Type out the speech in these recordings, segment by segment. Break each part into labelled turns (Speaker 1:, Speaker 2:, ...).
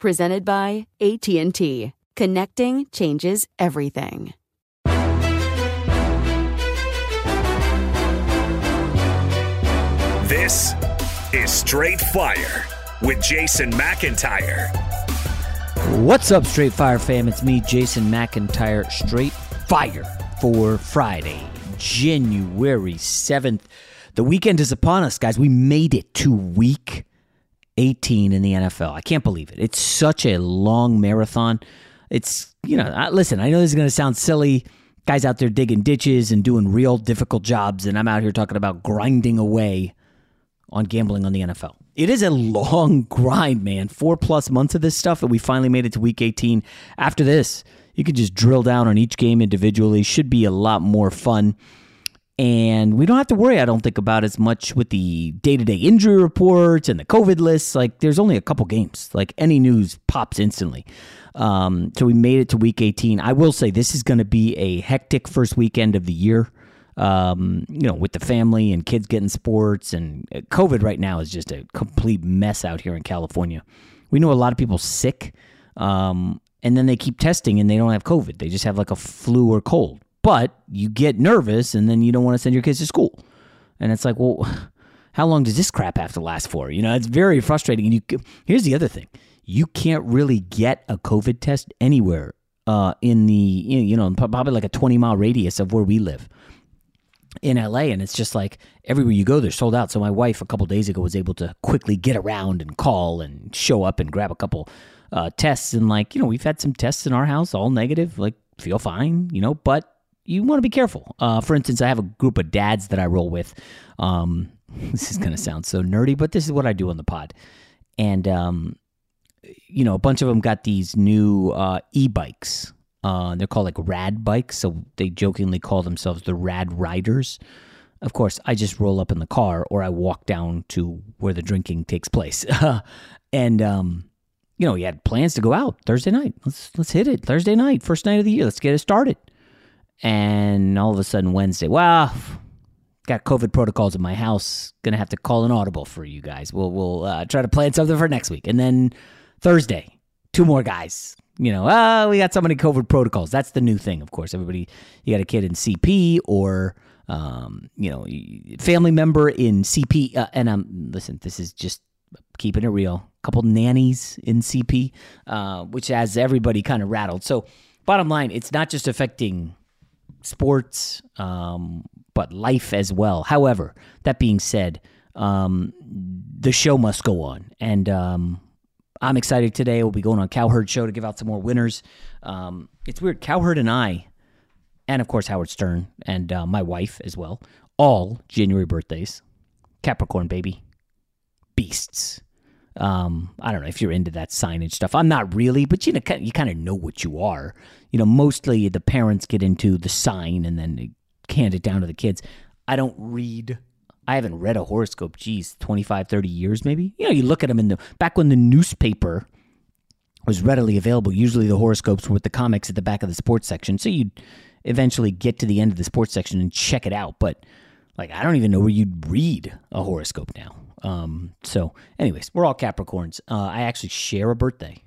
Speaker 1: Presented by AT&T. Connecting changes everything.
Speaker 2: This is Straight Fire with Jason McIntyre.
Speaker 3: What's up, Straight Fire fam? It's me, Jason McIntyre, Straight Fire for Friday, January 7th. The weekend is upon us, guys. We made it to week 18 in the NFL. I can't believe it. It's such a long marathon. It's, you know, listen, I know this is going to sound silly. Guys out there digging ditches and doing real difficult jobs, and I'm out here talking about grinding away on gambling on the NFL. It is a long grind, man. Four plus months of this stuff, and we finally made it to week 18. After this, you can just drill down on each game individually. Should be a lot more fun. And we don't have to worry, I don't think, about as much with the day to day injury reports and the COVID lists. Like, there's only a couple games. Like, any news pops instantly. Um, so we made it to week 18. I will say this is going to be a hectic first weekend of the year. Um, you know, with the family and kids getting sports and uh, COVID right now is just a complete mess out here in California. We know a lot of people sick, um, and then they keep testing and they don't have COVID. They just have like a flu or cold but you get nervous and then you don't want to send your kids to school. And it's like, well, how long does this crap have to last for? You know, it's very frustrating. And you here's the other thing: you can't really get a COVID test anywhere uh, in the you know probably like a 20 mile radius of where we live in LA. And it's just like everywhere you go, they're sold out. So my wife a couple days ago was able to quickly get around and call and show up and grab a couple uh, tests. And like you know, we've had some tests in our house, all negative. Like feel fine, you know, but you want to be careful. Uh, for instance, I have a group of dads that I roll with. Um, this is going to sound so nerdy, but this is what I do on the pod. And, um, you know, a bunch of them got these new uh, e bikes. Uh, they're called like rad bikes. So they jokingly call themselves the rad riders. Of course, I just roll up in the car or I walk down to where the drinking takes place. and, um, you know, he had plans to go out Thursday night. Let's let's hit it. Thursday night, first night of the year. Let's get it started. And all of a sudden, Wednesday, well, got COVID protocols in my house. Gonna have to call an audible for you guys. We'll we'll uh, try to plan something for next week, and then Thursday, two more guys. You know, ah, we got so many COVID protocols. That's the new thing, of course. Everybody, you got a kid in CP or um, you know, family member in CP. Uh, and um, listen, this is just keeping it real. A couple nannies in CP, uh, which has everybody kind of rattled. So, bottom line, it's not just affecting sports, um, but life as well. However, that being said, um, the show must go on, and um, I'm excited today. We'll be going on Cowherd Show to give out some more winners. Um, it's weird. Cowherd and I, and of course Howard Stern and uh, my wife as well, all January birthdays. Capricorn baby, beasts. Um, I don't know if you're into that signage stuff. I'm not really, but you know, you kind of know what you are. You know, mostly the parents get into the sign and then hand it down to the kids. I don't read. I haven't read a horoscope, geez, 25, 30 years maybe. You know, you look at them in the back when the newspaper was readily available. Usually the horoscopes were with the comics at the back of the sports section. So you'd eventually get to the end of the sports section and check it out. But like, I don't even know where you'd read a horoscope now. Um, so, anyways, we're all Capricorns. Uh, I actually share a birthday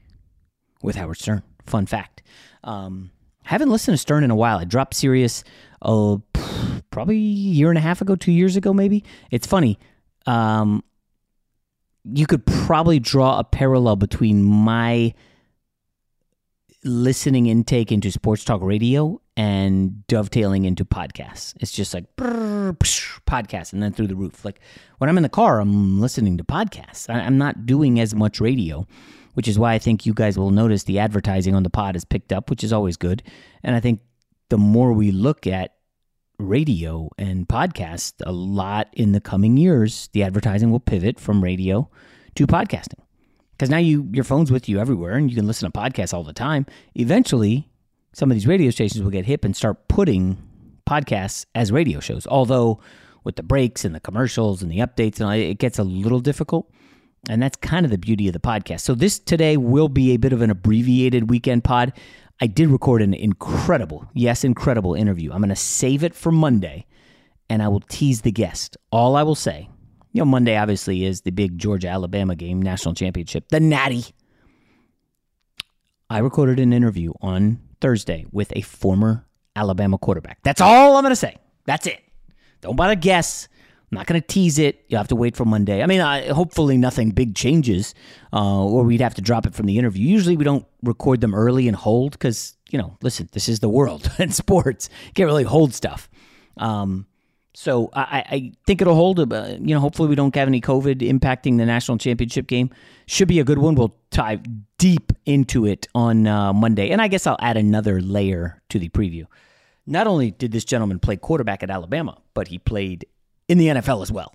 Speaker 3: with Howard Stern. Fun fact. Um, haven't listened to Stern in a while. I dropped Sirius uh, probably a year and a half ago, two years ago, maybe. It's funny. Um, you could probably draw a parallel between my listening intake into sports talk radio and dovetailing into podcasts. It's just like brrr, psh, podcasts and then through the roof. Like when I'm in the car, I'm listening to podcasts. I'm not doing as much radio, which is why I think you guys will notice the advertising on the pod is picked up, which is always good. And I think the more we look at radio and podcast, a lot in the coming years, the advertising will pivot from radio to podcasting. Because now you your phone's with you everywhere and you can listen to podcasts all the time. Eventually, some of these radio stations will get hip and start putting podcasts as radio shows. Although with the breaks and the commercials and the updates and all, it gets a little difficult. And that's kind of the beauty of the podcast. So this today will be a bit of an abbreviated weekend pod. I did record an incredible, yes, incredible interview. I'm going to save it for Monday and I will tease the guest. All I will say, you know, Monday obviously is the big Georgia Alabama game, national championship, the Natty. I recorded an interview on Thursday with a former Alabama quarterback. That's all I'm going to say. That's it. Don't bother guess. I'm not going to tease it. You'll have to wait for Monday. I mean, I, hopefully nothing big changes, uh, or we'd have to drop it from the interview. Usually we don't record them early and hold because, you know, listen, this is the world and sports. Can't really hold stuff. Um, so I, I, think it'll hold. Uh, you know, hopefully we don't have any COVID impacting the national championship game. Should be a good one. We'll dive deep into it on uh, Monday, and I guess I'll add another layer to the preview. Not only did this gentleman play quarterback at Alabama, but he played in the NFL as well.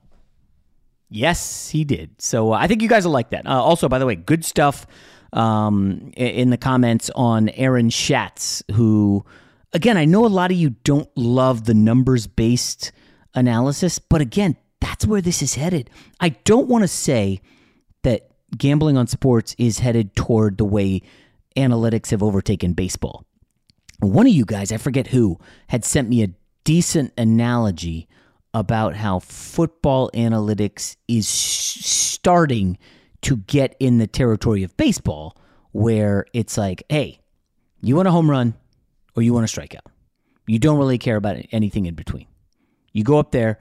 Speaker 3: Yes, he did. So uh, I think you guys will like that. Uh, also, by the way, good stuff um, in the comments on Aaron Schatz, who, again, I know a lot of you don't love the numbers based analysis, but again, that's where this is headed. I don't want to say that gambling on sports is headed toward the way analytics have overtaken baseball. One of you guys, I forget who, had sent me a decent analogy about how football analytics is starting to get in the territory of baseball where it's like, hey, you want a home run or you want a strikeout. You don't really care about anything in between. You go up there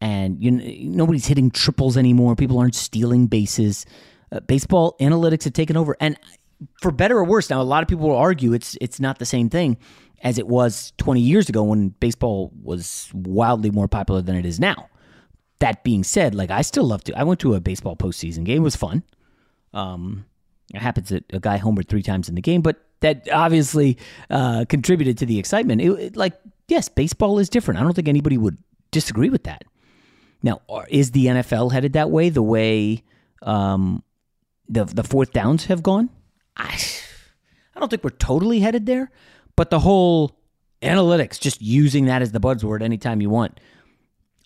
Speaker 3: and you nobody's hitting triples anymore. People aren't stealing bases. Uh, baseball analytics have taken over, and for better or worse, now a lot of people will argue it's it's not the same thing as it was 20 years ago when baseball was wildly more popular than it is now. That being said, like I still love to. I went to a baseball postseason game. It was fun. Um, it happens that a guy homered three times in the game, but that obviously uh, contributed to the excitement. It, it, like, yes, baseball is different. I don't think anybody would disagree with that. Now, is the NFL headed that way? The way um, the the fourth downs have gone? I, I don't think we're totally headed there, but the whole analytics, just using that as the buzzword anytime you want.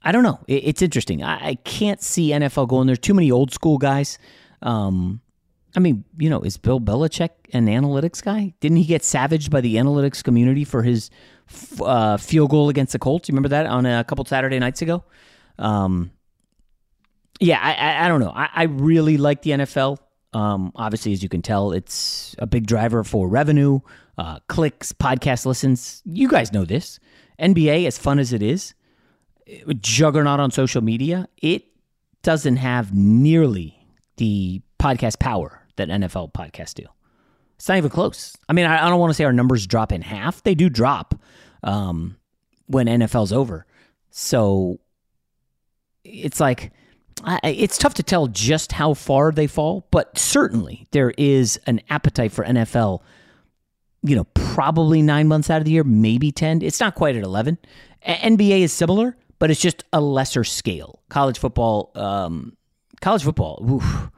Speaker 3: I don't know. It, it's interesting. I, I, can't see NFL going there. Too many old school guys. Um, I mean, you know, is Bill Belichick an analytics guy? Didn't he get savaged by the analytics community for his uh, field goal against the Colts. You remember that on a couple Saturday nights ago? Um, yeah, I, I, I don't know. I, I really like the NFL. Um, obviously, as you can tell, it's a big driver for revenue, uh, clicks, podcast listens. You guys know this. NBA, as fun as it is, juggernaut on social media, it doesn't have nearly the podcast power that NFL podcasts do. It's not even close. I mean, I, I don't want to say our numbers drop in half. They do drop um, when NFL's over. So it's like I, it's tough to tell just how far they fall, but certainly there is an appetite for NFL. You know, probably nine months out of the year, maybe ten. It's not quite at eleven. A- NBA is similar, but it's just a lesser scale. College football, um, college football. Oof,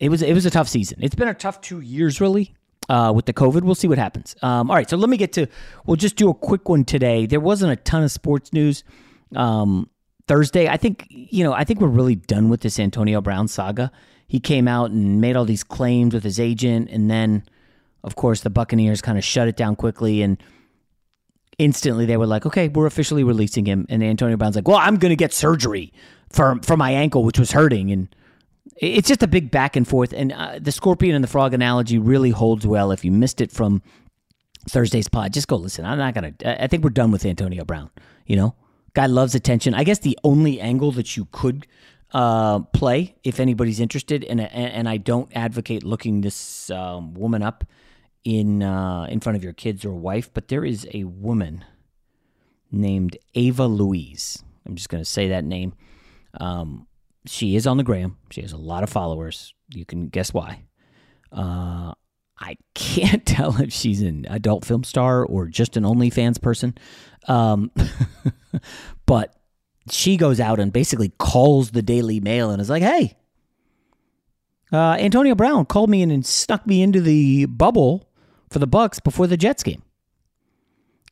Speaker 3: it was it was a tough season. It's been a tough two years, really. Uh, with the COVID, we'll see what happens. Um, all right, so let me get to. We'll just do a quick one today. There wasn't a ton of sports news. Um, Thursday, I think you know. I think we're really done with this Antonio Brown saga. He came out and made all these claims with his agent, and then, of course, the Buccaneers kind of shut it down quickly and instantly they were like, okay, we're officially releasing him. And Antonio Brown's like, well, I'm going to get surgery for for my ankle, which was hurting, and it's just a big back and forth. And uh, the scorpion and the frog analogy really holds well. If you missed it from Thursday's pod, just go listen. I'm not gonna. I think we're done with Antonio Brown. You know, guy loves attention. I guess the only angle that you could uh, play, if anybody's interested, and and I don't advocate looking this um, woman up in uh, in front of your kids or wife, but there is a woman named Ava Louise. I'm just going to say that name. Um, she is on the gram. She has a lot of followers. You can guess why. Uh, I can't tell if she's an adult film star or just an OnlyFans person. Um, but she goes out and basically calls the Daily Mail and is like, hey, uh, Antonio Brown called me in and snuck me into the bubble for the Bucs before the Jets game.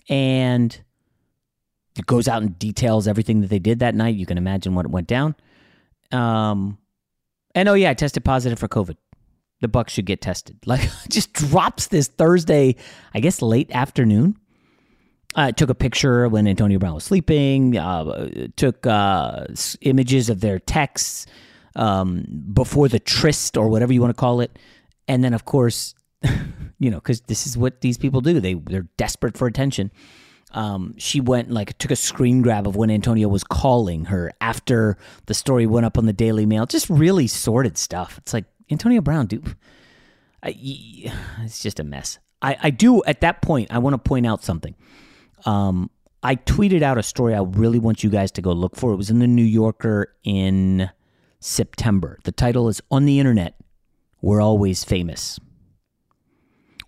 Speaker 3: And it goes out and details everything that they did that night. You can imagine what went down. Um, and oh yeah, I tested positive for COVID. The Bucs should get tested. Like, just drops this Thursday, I guess late afternoon. Uh, took a picture when Antonio Brown was sleeping. Uh, took uh, images of their texts um, before the tryst or whatever you want to call it, and then of course, you know, because this is what these people do. They they're desperate for attention. Um, she went like took a screen grab of when Antonio was calling her after the story went up on the Daily Mail. Just really sordid stuff. It's like Antonio Brown, dude. I, it's just a mess. I, I do at that point. I want to point out something. Um, I tweeted out a story I really want you guys to go look for. It was in the New Yorker in September. The title is On the Internet, We're Always Famous.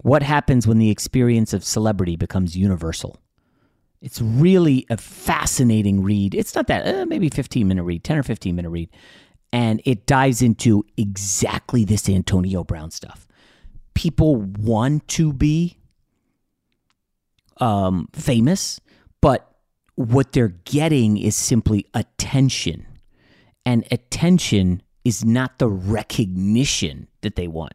Speaker 3: What happens when the experience of celebrity becomes universal? It's really a fascinating read. It's not that, uh, maybe 15 minute read, 10 or 15 minute read. And it dives into exactly this Antonio Brown stuff. People want to be um, famous, but what they're getting is simply attention. And attention is not the recognition that they want.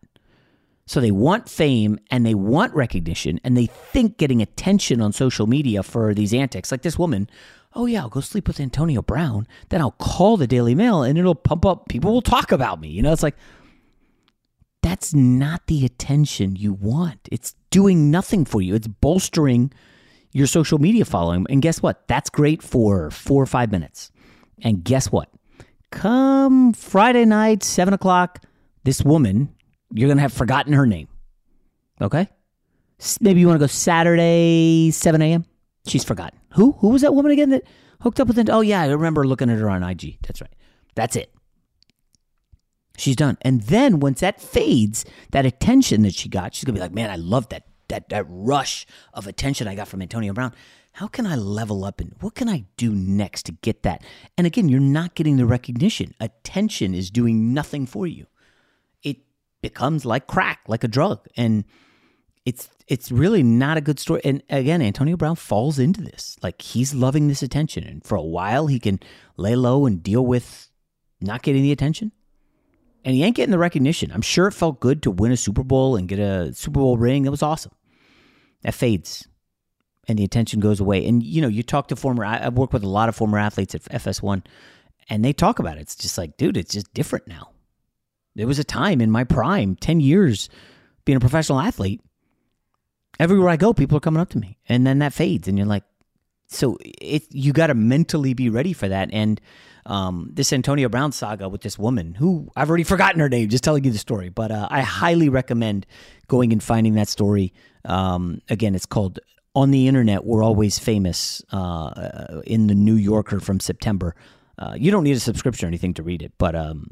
Speaker 3: So they want fame and they want recognition and they think getting attention on social media for these antics, like this woman, oh yeah, I'll go sleep with Antonio Brown, then I'll call the Daily Mail and it'll pump up, people will talk about me. You know, it's like, that's not the attention you want. It's doing nothing for you, it's bolstering your social media following. And guess what? That's great for four or five minutes. And guess what? Come Friday night, seven o'clock, this woman, you're going to have forgotten her name. Okay? Maybe you want to go Saturday, 7 a.m. She's forgotten. Who? Who was that woman again that hooked up with it? Oh, yeah, I remember looking at her on IG. That's right. That's it. She's done. And then once that fades, that attention that she got, she's going to be like, man, I love that, that, that rush of attention I got from Antonio Brown. How can I level up and what can I do next to get that? And again, you're not getting the recognition. Attention is doing nothing for you. Becomes like crack, like a drug. And it's it's really not a good story. And again, Antonio Brown falls into this. Like he's loving this attention. And for a while he can lay low and deal with not getting the attention. And he ain't getting the recognition. I'm sure it felt good to win a Super Bowl and get a Super Bowl ring. It was awesome. That fades. and the attention goes away. And you know, you talk to former. I've worked with a lot of former athletes at FS1, and they talk about it. It's just like, dude, it's just different now. There was a time in my prime, ten years, being a professional athlete. Everywhere I go, people are coming up to me, and then that fades, and you're like, so it you got to mentally be ready for that. And um, this Antonio Brown saga with this woman who I've already forgotten her name, just telling you the story, but uh, I highly recommend going and finding that story. Um, again, it's called on the internet, we're always famous uh, in the New Yorker from September. Uh, you don't need a subscription or anything to read it, but um,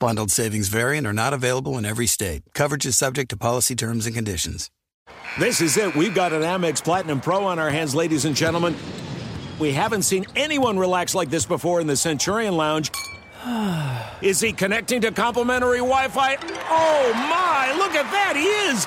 Speaker 4: Bundled savings variant are not available in every state. Coverage is subject to policy terms and conditions.
Speaker 5: This is it. We've got an Amex Platinum Pro on our hands, ladies and gentlemen. We haven't seen anyone relax like this before in the Centurion Lounge. is he connecting to complimentary Wi Fi? Oh my, look at that! He is!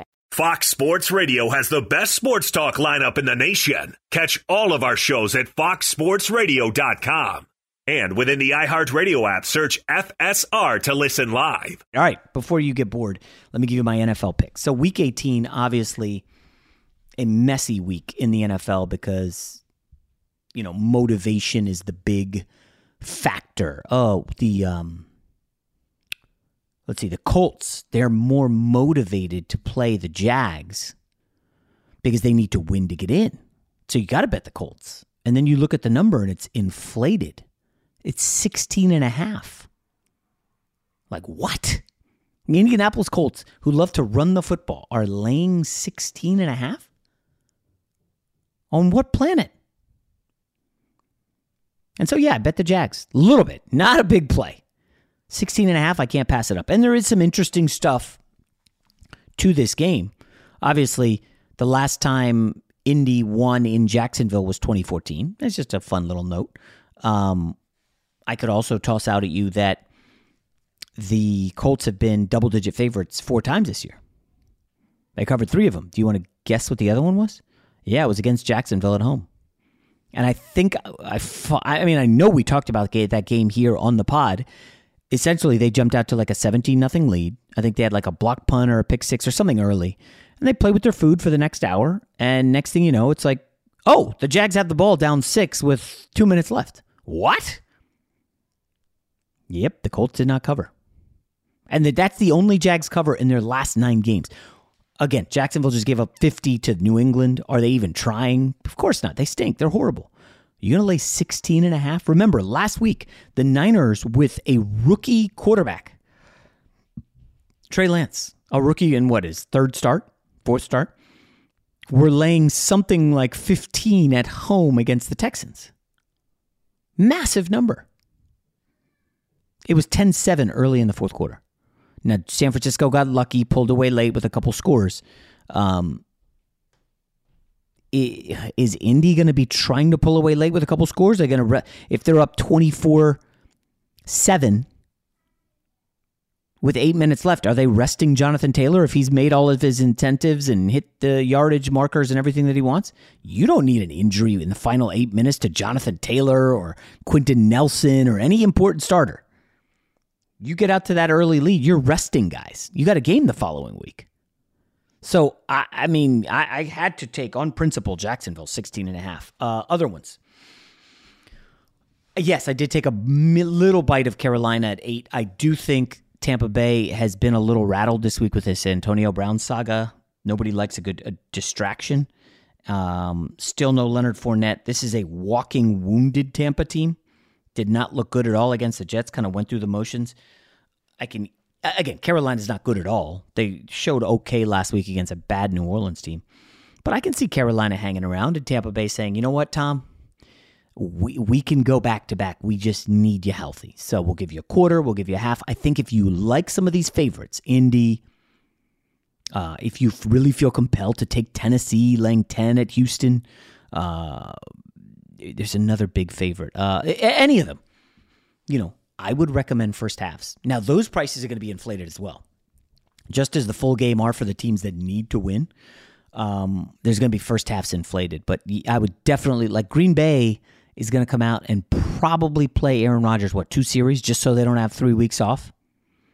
Speaker 2: Fox Sports Radio has the best sports talk lineup in the nation. Catch all of our shows at foxsportsradio.com. And within the iHeartRadio app, search FSR to listen live.
Speaker 3: All right, before you get bored, let me give you my NFL pick. So, week 18, obviously a messy week in the NFL because, you know, motivation is the big factor. Oh, the, um, let's see, the Colts, they're more motivated to play the Jags because they need to win to get in. So you got to bet the Colts. And then you look at the number and it's inflated. It's 16 and a half. Like what? The Indianapolis Colts, who love to run the football, are laying 16 and a half? On what planet? And so, yeah, I bet the Jags. A little bit. Not a big play. 16 and a half, I can't pass it up. And there is some interesting stuff to this game. Obviously, the last time Indy won in Jacksonville was 2014. That's just a fun little note. Um, I could also toss out at you that the Colts have been double digit favorites four times this year. They covered three of them. Do you want to guess what the other one was? Yeah, it was against Jacksonville at home. And I think I, I mean, I know we talked about that game here on the pod. Essentially, they jumped out to like a 17 nothing lead. I think they had like a block punt or a pick six or something early. And they played with their food for the next hour. And next thing you know, it's like, oh, the Jags have the ball down six with two minutes left. What? Yep, the Colts did not cover. And that's the only Jags cover in their last nine games. Again, Jacksonville just gave up 50 to New England. Are they even trying? Of course not. They stink. They're horrible. You're going to lay 16 and a half? Remember, last week, the Niners with a rookie quarterback, Trey Lance, a rookie in what is third start, fourth start, were laying something like 15 at home against the Texans. Massive number. It was 10 7 early in the fourth quarter. Now, San Francisco got lucky, pulled away late with a couple scores. Um, is Indy going to be trying to pull away late with a couple scores? They're going to re- if they're up 24 7 with 8 minutes left, are they resting Jonathan Taylor if he's made all of his incentives and hit the yardage markers and everything that he wants? You don't need an injury in the final 8 minutes to Jonathan Taylor or Quenton Nelson or any important starter. You get out to that early lead, you're resting guys. You got a game the following week. So, I, I mean, I, I, had to take on principle Jacksonville 16 and a half. Uh, other ones. Yes, I did take a little bite of Carolina at eight. I do think Tampa Bay has been a little rattled this week with this Antonio Brown saga. Nobody likes a good a distraction. Um, still no Leonard Fournette. This is a walking wounded Tampa team did not look good at all against the Jets, kind of went through the motions. I can, again, Carolina's not good at all. They showed okay last week against a bad New Orleans team. But I can see Carolina hanging around and Tampa Bay saying, you know what, Tom? We, we can go back to back. We just need you healthy. So we'll give you a quarter, we'll give you a half. I think if you like some of these favorites, Indy, uh, if you really feel compelled to take Tennessee laying 10 at Houston, uh, there's another big favorite. Uh, any of them, you know, I would recommend first halves. Now those prices are going to be inflated as well, just as the full game are for the teams that need to win. Um, there's going to be first halves inflated, but I would definitely like Green Bay is going to come out and probably play Aaron Rodgers what two series just so they don't have three weeks off.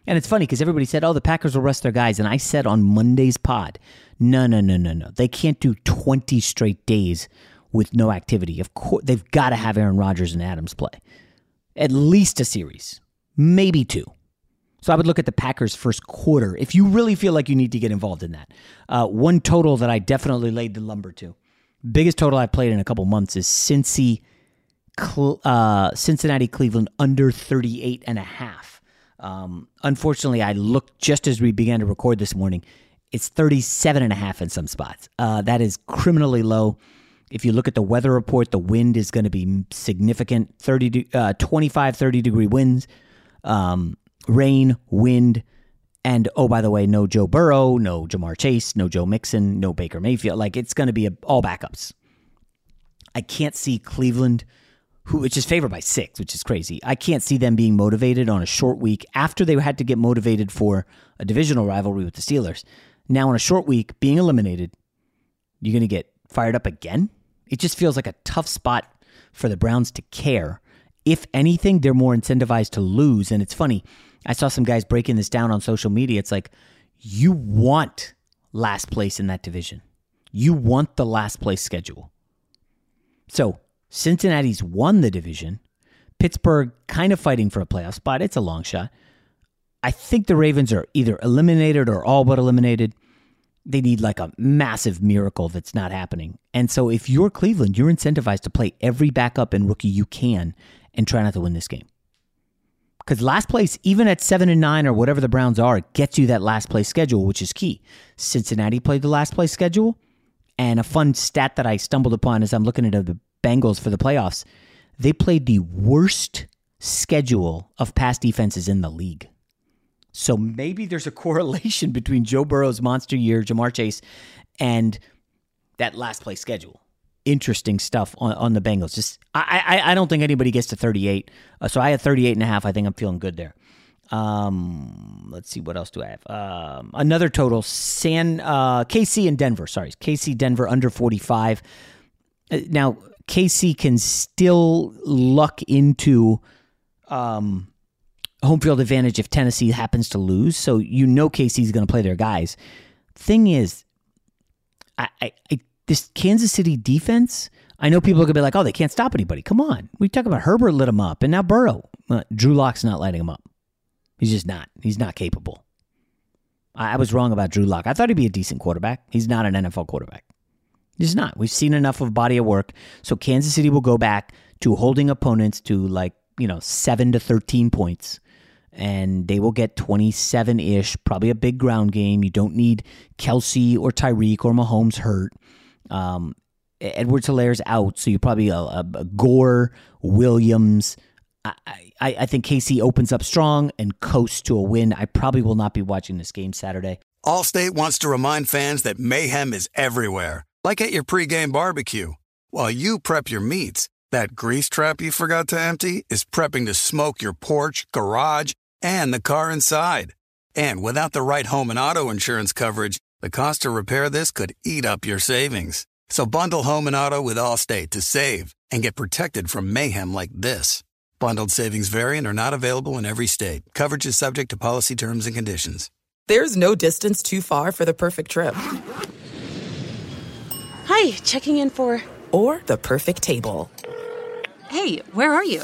Speaker 3: And it's funny because everybody said, "Oh, the Packers will rest their guys," and I said on Monday's pod, "No, no, no, no, no. They can't do 20 straight days with no activity. Of course, they've got to have Aaron Rodgers and Adams play at least a series, maybe two. So I would look at the Packers' first quarter if you really feel like you need to get involved in that. Uh, one total that I definitely laid the lumber to, biggest total I played in a couple months is Cincy, uh, Cincinnati Cleveland under 38 and a half. Um, unfortunately, I looked just as we began to record this morning. It's 37 and a half in some spots. Uh, that is criminally low. If you look at the weather report, the wind is going to be significant 30, uh, 25, 30 degree winds, um, rain, wind, and oh, by the way, no Joe Burrow, no Ja'Marr Chase, no Joe Mixon, no Baker Mayfield. Like it's going to be a, all backups. I can't see Cleveland, who which is favored by six, which is crazy. I can't see them being motivated on a short week after they had to get motivated for a divisional rivalry with the Steelers. Now, on a short week, being eliminated, you're going to get fired up again. It just feels like a tough spot for the Browns to care. If anything, they're more incentivized to lose. And it's funny, I saw some guys breaking this down on social media. It's like, you want last place in that division, you want the last place schedule. So, Cincinnati's won the division. Pittsburgh kind of fighting for a playoff spot. It's a long shot. I think the Ravens are either eliminated or all but eliminated they need like a massive miracle that's not happening. And so if you're Cleveland, you're incentivized to play every backup and rookie you can and try not to win this game. Because last place, even at seven and nine or whatever the Browns are, gets you that last place schedule, which is key. Cincinnati played the last place schedule. And a fun stat that I stumbled upon as I'm looking at the Bengals for the playoffs, they played the worst schedule of pass defenses in the league. So maybe there's a correlation between Joe Burrow's monster year, Ja'Marr Chase, and that last place schedule. Interesting stuff on, on the Bengals. Just I, I I don't think anybody gets to 38. Uh, so I had 38 and a half. I think I'm feeling good there. Um, let's see what else do I have. Um, another total: San uh, KC and Denver. Sorry, KC Denver under forty five. Uh, now KC can still luck into um, home field advantage if Tennessee happens to lose. So you know KC is going to play their guys. Thing is, I, I, I this Kansas City defense. I know people are gonna be like, "Oh, they can't stop anybody." Come on, we talk about Herbert lit him up, and now Burrow. Uh, Drew Lock's not lighting him up. He's just not. He's not capable. I, I was wrong about Drew Lock. I thought he'd be a decent quarterback. He's not an NFL quarterback. He's not. We've seen enough of body of work. So Kansas City will go back to holding opponents to like you know seven to thirteen points and they will get 27 ish, probably a big ground game. You don't need Kelce or Tyreek or Mahomes hurt. Um, Edwards-Helaire's out, so you probably a, a, a Gore, Williams. I, I, I think KC opens up strong and coasts to a win. I probably will not be watching this game Saturday.
Speaker 4: Allstate wants to remind fans that mayhem is everywhere, like at your pregame barbecue. While you prep your meats, that grease trap you forgot to empty is prepping to smoke your porch, garage, and the car inside. And without the right home and auto insurance coverage, the cost to repair this could eat up your savings. So bundle home and auto with Allstate to save and get protected from mayhem like this. Bundled savings vary and are not available in every state. Coverage is subject to policy terms and conditions.
Speaker 6: There's no distance too far for the perfect trip.
Speaker 7: Hi, checking in for.
Speaker 6: Or the perfect table.
Speaker 8: Hey, where are you?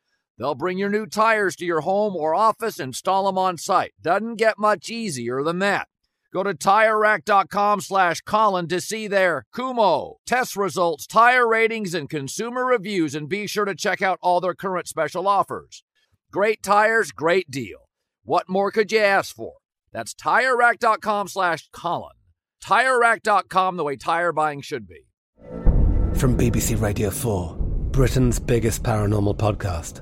Speaker 9: They'll bring your new tires to your home or office, install them on site. Doesn't get much easier than that. Go to TireRack.com slash Colin to see their Kumho test results, tire ratings, and consumer reviews, and be sure to check out all their current special offers. Great tires, great deal. What more could you ask for? That's TireRack.com slash Colin. TireRack.com, the way tire buying should be.
Speaker 10: From BBC Radio 4, Britain's biggest paranormal podcast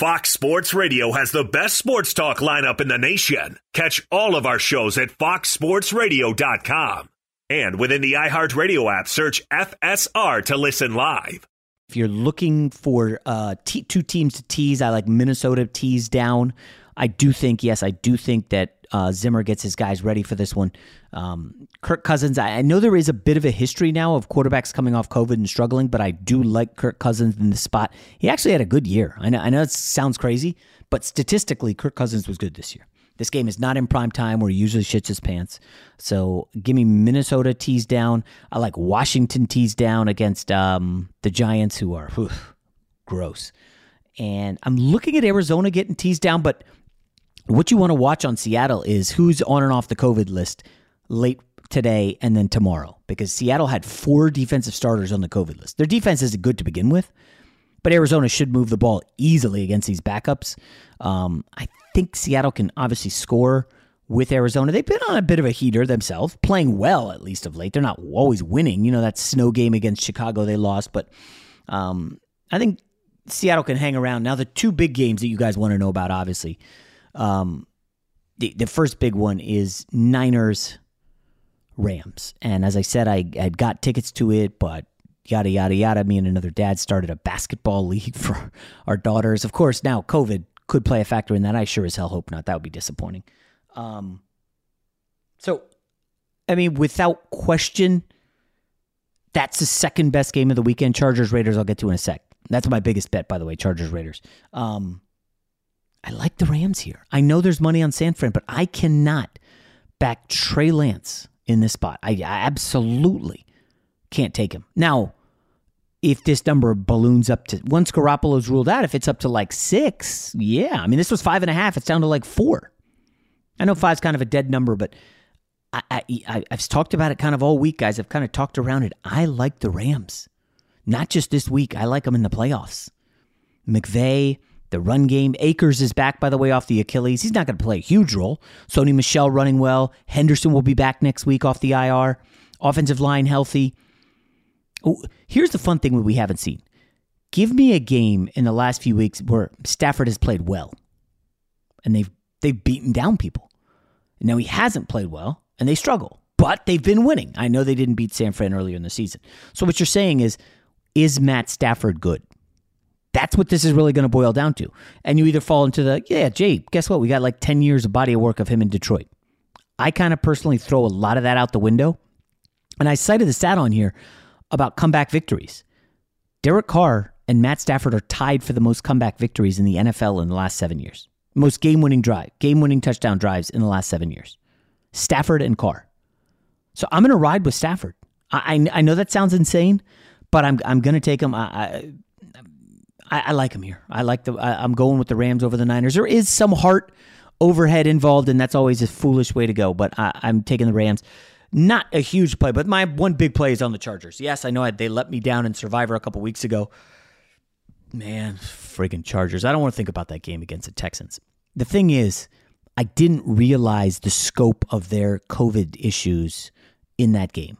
Speaker 2: Fox Sports Radio has the best sports talk lineup in the nation. Catch all of our shows at foxsportsradio.com. And within the iHeartRadio app, search FSR to listen live.
Speaker 3: If you're looking for uh, t- two teams to tease, I like Minnesota tease down. I do think, yes, I do think that uh, Zimmer gets his guys ready for this one. Um, Kirk Cousins, I, I, know there is a bit of a history now of quarterbacks coming off COVID and struggling, but I do like Kirk Cousins in the spot. He actually had a good year. I know, I know it sounds crazy, but statistically, Kirk Cousins was good this year. This game is not in prime time where he usually shits his pants. So give me Minnesota tease down. I like Washington tease down against um, the Giants, who are whew, gross. And I'm looking at Arizona getting teased down, but what you want to watch on Seattle is who's on and off the COVID list late today and then tomorrow because Seattle had four defensive starters on the COVID list. Their defense isn't good to begin with, but Arizona should move the ball easily against these backups. Um, I think Seattle can obviously score with Arizona. They've been on a bit of a heater themselves, playing well at least of late. They're not always winning. You know, that snow game against Chicago they lost, but um, I think Seattle can hang around. Now, the two big games that you guys want to know about, obviously, um, the, the first big one is Niners Rams. And as I said, I had got tickets to it, but yada, yada, yada. Me and another dad started a basketball league for our daughters. Of course, now COVID could play a factor in that. I sure as hell hope not. That would be disappointing. Um, so, I mean, without question, that's the second best game of the weekend. Chargers Raiders. I'll get to in a sec. That's my biggest bet, by the way. Chargers Raiders. Um, I like the Rams here. I know there's money on San Fran, but I cannot back Trey Lance in this spot. I, I absolutely can't take him now. If this number balloons up to once Garoppolo's ruled out, if it's up to like six, yeah. I mean, this was five and a half. It's down to like four. I know five's kind of a dead number, but I, I, I've talked about it kind of all week, guys. I've kind of talked around it. I like the Rams, not just this week. I like them in the playoffs. McVay, the run game. Akers is back, by the way, off the Achilles. He's not going to play a huge role. Sony Michel running well. Henderson will be back next week off the IR. Offensive line healthy. Here's the fun thing we haven't seen. Give me a game in the last few weeks where Stafford has played well, and they've they've beaten down people. Now he hasn't played well and they struggle, but they've been winning. I know they didn't beat San Fran earlier in the season. So what you're saying is, is Matt Stafford good? That's what this is really going to boil down to. And you either fall into the, yeah, Jay, guess what? We got like 10 years of body of work of him in Detroit. I kind of personally throw a lot of that out the window. And I cited the stat on here about comeback victories. Derek Carr and Matt Stafford are tied for the most comeback victories in the NFL in the last seven years most game winning drive, game winning touchdown drives in the last seven years. Stafford and Carr. So I'm going to ride with Stafford. I, I, I know that sounds insane, but I'm I'm going to take him. I, I, I like him here. I like the. I, I'm going with the Rams over the Niners. There is some heart overhead involved, and that's always a foolish way to go. But I, I'm taking the Rams. Not a huge play, but my one big play is on the Chargers. Yes, I know they let me down in Survivor a couple weeks ago. Man, friggin' Chargers. I don't want to think about that game against the Texans. The thing is, I didn't realize the scope of their COVID issues in that game.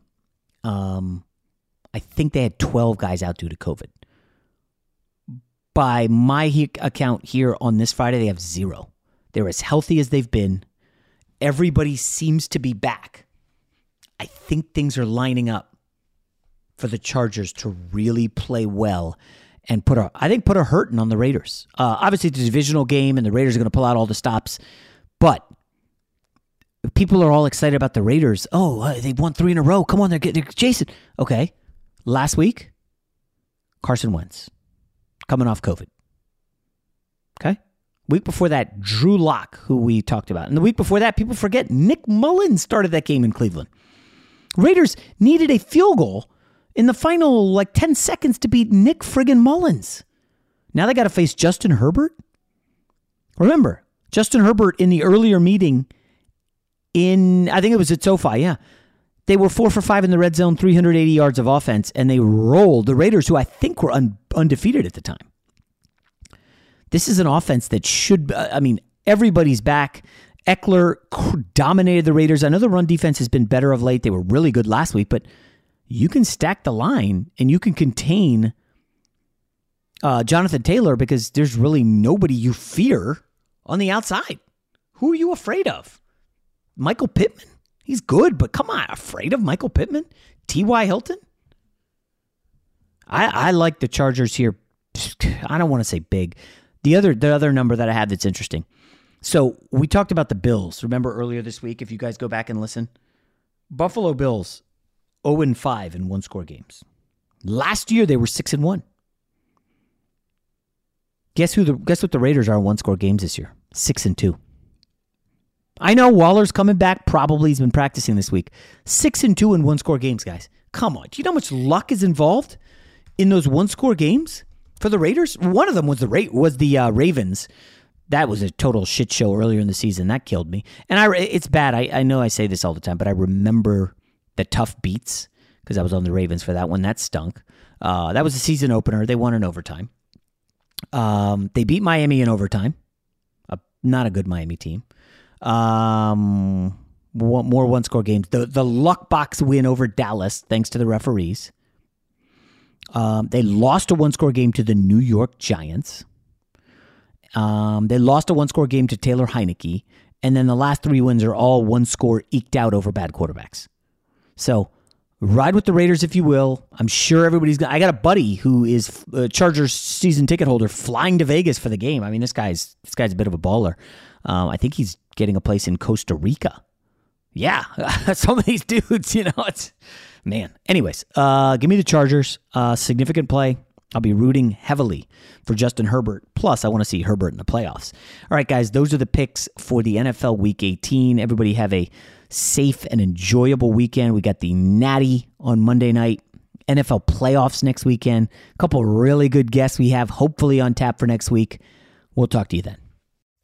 Speaker 3: Um, I think they had 12 guys out due to COVID. By my he- account here on this Friday, they have zero. They're as healthy as they've been. Everybody seems to be back. I think things are lining up for the Chargers to really play well and put a I think put a hurting on the Raiders. Uh, obviously, it's a divisional game, and the Raiders are going to pull out all the stops, but people are all excited about the Raiders. Oh, uh, they won three in a row. Come on, they're getting Jason. Okay, last week, Carson Wentz coming off COVID. Okay. Week before that, Drew Lock, who we talked about. And the week before that, people forget Nick Mullens started that game in Cleveland. Raiders needed a field goal in the final like 10 seconds to beat Nick friggin' Mullens. Now they got to face Justin Herbert. Remember, Justin Herbert in the earlier meeting in, I think it was at SoFi, yeah. They were four for five in the red zone, 380 yards of offense, and they rolled the Raiders, who I think were un, undefeated at the time. This is an offense that should, I mean, everybody's back. Ekeler dominated the Raiders. I know the run defense has been better of late. They were really good last week, but you can stack the line and you can contain uh, Jonathan Taylor because there's really nobody you fear on the outside. Who are you afraid of? Michael Pittman? He's good, but come on, afraid of Michael Pittman? T.Y. Hilton? I, I like the Chargers here. I don't want to say big. The other the other number that I have that's interesting. So we talked about the Bills. Remember earlier this week, if you guys go back and listen? Buffalo Bills 0 and 5 in one score games. Last year they were 6 and 1. Guess who the guess what the Raiders are in one score games this year? 6 and 2. I know Waller's coming back, probably he's been practicing this week. 6 and 2 in one score games, guys. Come on. Do you know how much luck is involved in those one score games for the Raiders? One of them was the Ra- was the uh, Ravens. That was a total shit show earlier in the season. That killed me. And I it's bad. I, I know I say this all the time, but I remember the tough beats because I was on the Ravens for that one. That stunk. Uh, that was a season opener. They won in overtime. Um, they beat Miami in overtime. Uh, not a good Miami team. Um, more one score games. The the luck box win over Dallas, thanks to the referees. Um, they lost a one score game to the New York Giants. Um, they lost a one score game to Taylor Heinicke. And then the last three wins are all one score eked out over bad quarterbacks. So ride with the Raiders if you will. I'm sure everybody's got. I got a buddy who is a Chargers season ticket holder flying to Vegas for the game. I mean, this guy's this guy's a bit of a baller. Um, I think he's getting a place in Costa Rica. Yeah, some of these dudes, you know, it's man. Anyways, uh, give me the Chargers. Uh, significant play. I'll be rooting heavily for Justin Herbert. Plus, I want to see Herbert in the playoffs. All right, guys, those are the picks for the NFL Week 18. Everybody have a safe and enjoyable weekend. We got the Natty on Monday night, NFL playoffs next weekend. A couple really good guests we have hopefully on tap for next week. We'll talk to you then.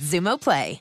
Speaker 11: Xumo Play.